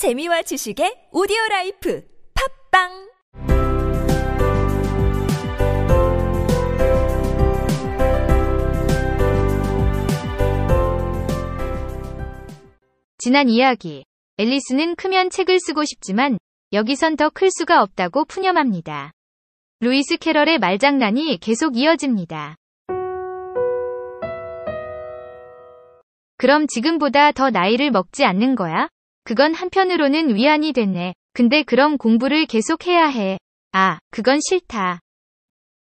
재미와 지식의 오디오 라이프 팝빵 지난 이야기. 앨리스는 크면 책을 쓰고 싶지만 여기선 더 클 수가 없다고 푸념합니다. 루이스 캐럴의 말장난이 계속 이어집니다. 그럼 지금보다 더 나이를 먹지 않는 거야? 그건 한편으로는 위안이 됐네. 근데 그럼 공부를 계속 해야 해. 아, 그건 싫다.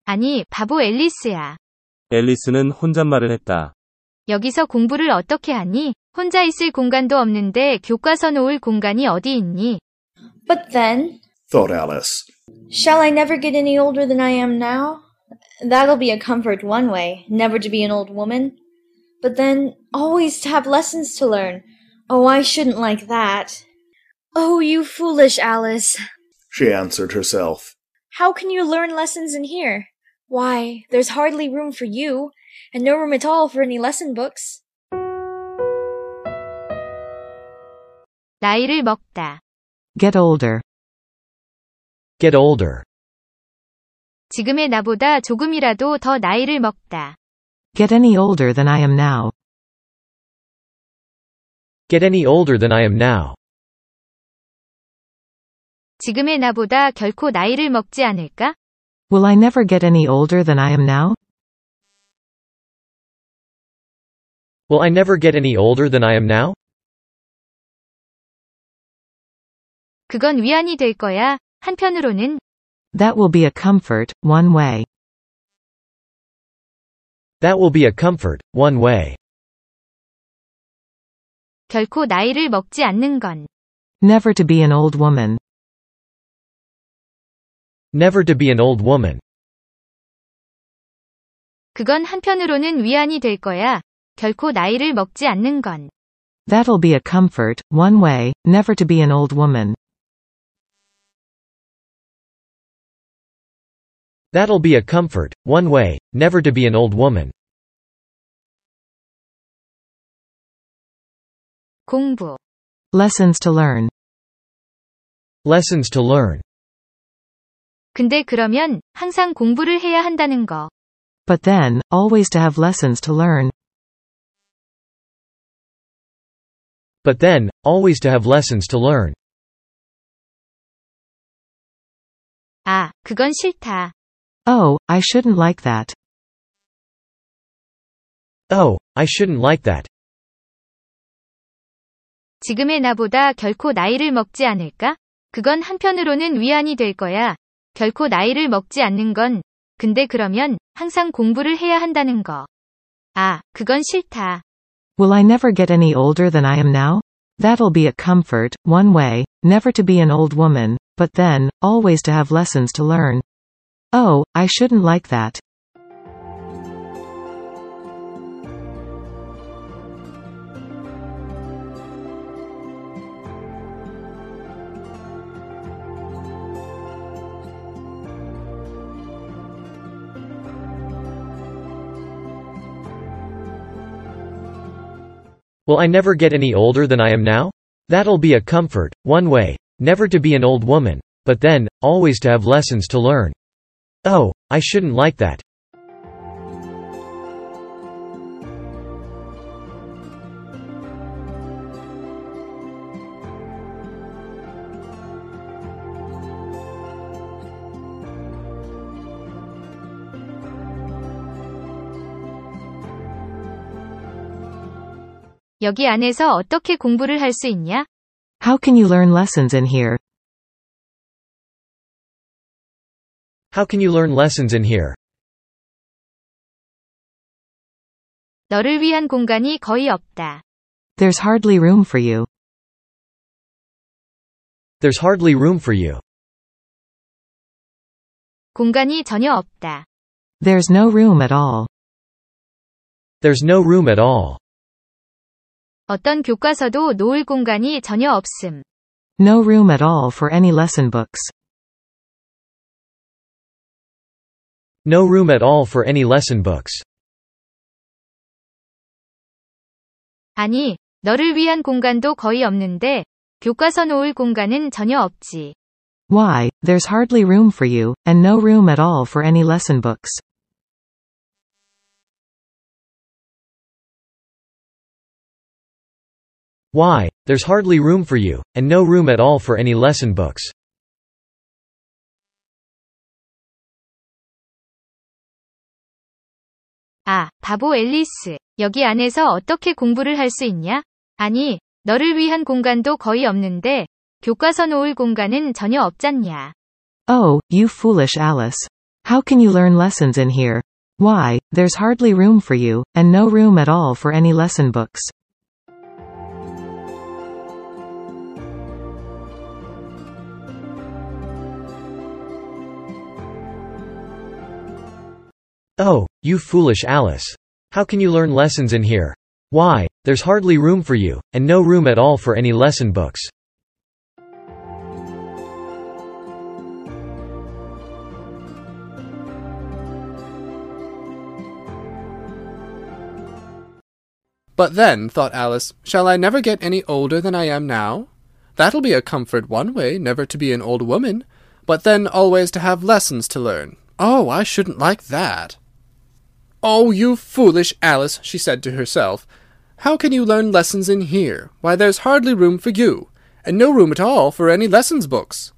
아니, 바보 앨리스야. 앨리스는 혼잣말을 했다. 여기서 공부를 어떻게 하니? 혼자 있을 공간도 없는데 교과서 놓을 공간이 어디 있니? But then, thought Alice. shall I never get any older than I am now? That'll be a comfort one way, never to be an old woman. But then, always to have lessons to learn. Oh, I shouldn't like that. Oh, you foolish Alice. She answered herself. How can you learn lessons in here? Why, there's hardly room for you, and no room at all for any lesson books. 나이를 먹다. Get older. Get older. 지금의 나보다 조금이라도 더 나이를 먹다. Get any older than I am now. Get any older than I am now. 지금의 나보다 결코 나이를 먹지 않을까? Will I never get any older than I am now? Will I never get any older than I am now? 그건 위안이 될 거야. 한편으로는 That will be a comfort, one way. That will be a comfort, one way. 결코 나이를 먹지 않는 건 Never to be an old woman. Never to be an old woman. 그건 한편으로는 위안이 될 거야. 결코 나이를 먹지 않는 건 That'll be a comfort, one way, never to be an old woman. That'll be a comfort, one way, never to be an old woman. 공부. Lessons to learn. Lessons to learn. 근데 그러면 항상 공부를 해야 한다는 거. But then, always to have lessons to learn. But then, always to have lessons to learn. 아, 그건 싫다. Oh, I shouldn't like that. Oh, I shouldn't like that. 지금의 나보다 결코 나이를 먹지 않을까? 그건 한편으로는 위안이 될 거야. 결코 나이를 먹지 않는 건, 근데 그러면 항상 공부를 해야 한다는 거. 아, 그건 싫다. Will I never get any older than I am now? That'll be a comfort, one way, never to be an old woman, but then, always to have lessons to learn. Oh, I shouldn't like that. Will I never get any older than I am now? That'll be a comfort, one way, never to be an old woman, but then, always to have lessons to learn. Oh, I shouldn't like that. 여기 안에서 어떻게 공부를 할 수 있냐? How can you learn lessons in here? How can you learn lessons in here? 너를 위한 공간이 거의 없다. There's hardly room for you. There's hardly room for you. 공간이 전혀 없다. There's no room at all. There's no room at all. 어떤 교과서도 놓을 공간이 전혀 없음. No room at all for any lesson books. No room at all for any lesson books. 아니, 너를 위한 공간도 거의 없는데, 교과서 놓을 공간은 전혀 없지. Why, there's hardly room for you, and no room at all for any lesson books. Why, there's hardly room for you, and no room at all for any lesson books. 아, 바보 앨리스. 여기 안에서 어떻게 공부를 할 수 있냐? 아니, 너를 위한 공간도 거의 없는데, 교과서 놓을 공간은 전혀 없잖냐. Oh, you foolish Alice. How can you learn lessons in here? Why, there's hardly room for you, and no room at all for any lesson books. Oh, you foolish Alice. How can you learn lessons in here? Why, there's hardly room for you, and no room at all for any lesson books. But then, thought Alice, shall I never get any older than I am now? That'll be a comfort one way, never to be an old woman, but then always to have lessons to learn. Oh, I shouldn't like that. Oh, you foolish Alice, she said to herself. How can you learn lessons in here? Why, there's hardly room for you, and no room at all for any lessons books.